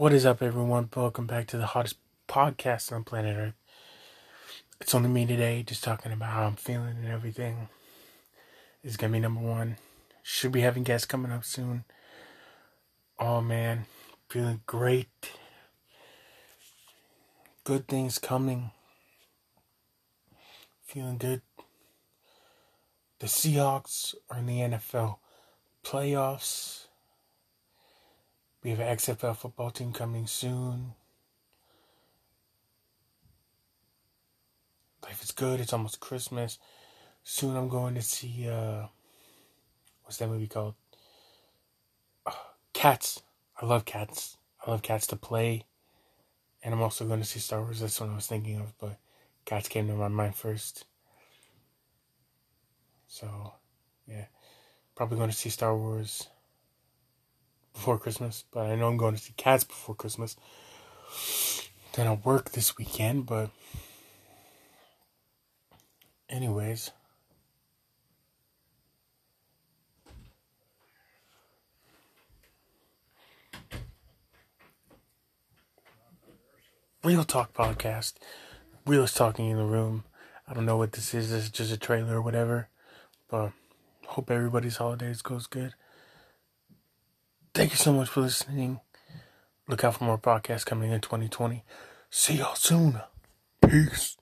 What is up, everyone? Welcome back to the hottest podcast on planet Earth. It's only me today, just talking about how I'm feeling and everything. Is gonna be number one. Should be having guests coming up soon. Oh man, feeling great. Good things coming. Feeling good. The Seahawks are in the NFL playoffs. We have an XFL football team coming soon. Life is good. It's almost Christmas. Soon I'm going to see, uh, what's that movie called? Uh, Cats. I love cats. I love cats to play. And I'm also going to see Star Wars. That's what I was thinking of, but cats came to my mind first. So, yeah. Probably going to see Star Wars before Christmas, but I know I'm going to see Cats before Christmas. Then I'll work this weekend, but. Anyways. Real Talk Podcast. Realist talking in the room. I don't know what this is. This is just a trailer or whatever. But hope everybody's holidays goes good. Thank you so much for listening. Look out for more podcasts coming in 2020. See y'all soon. Peace.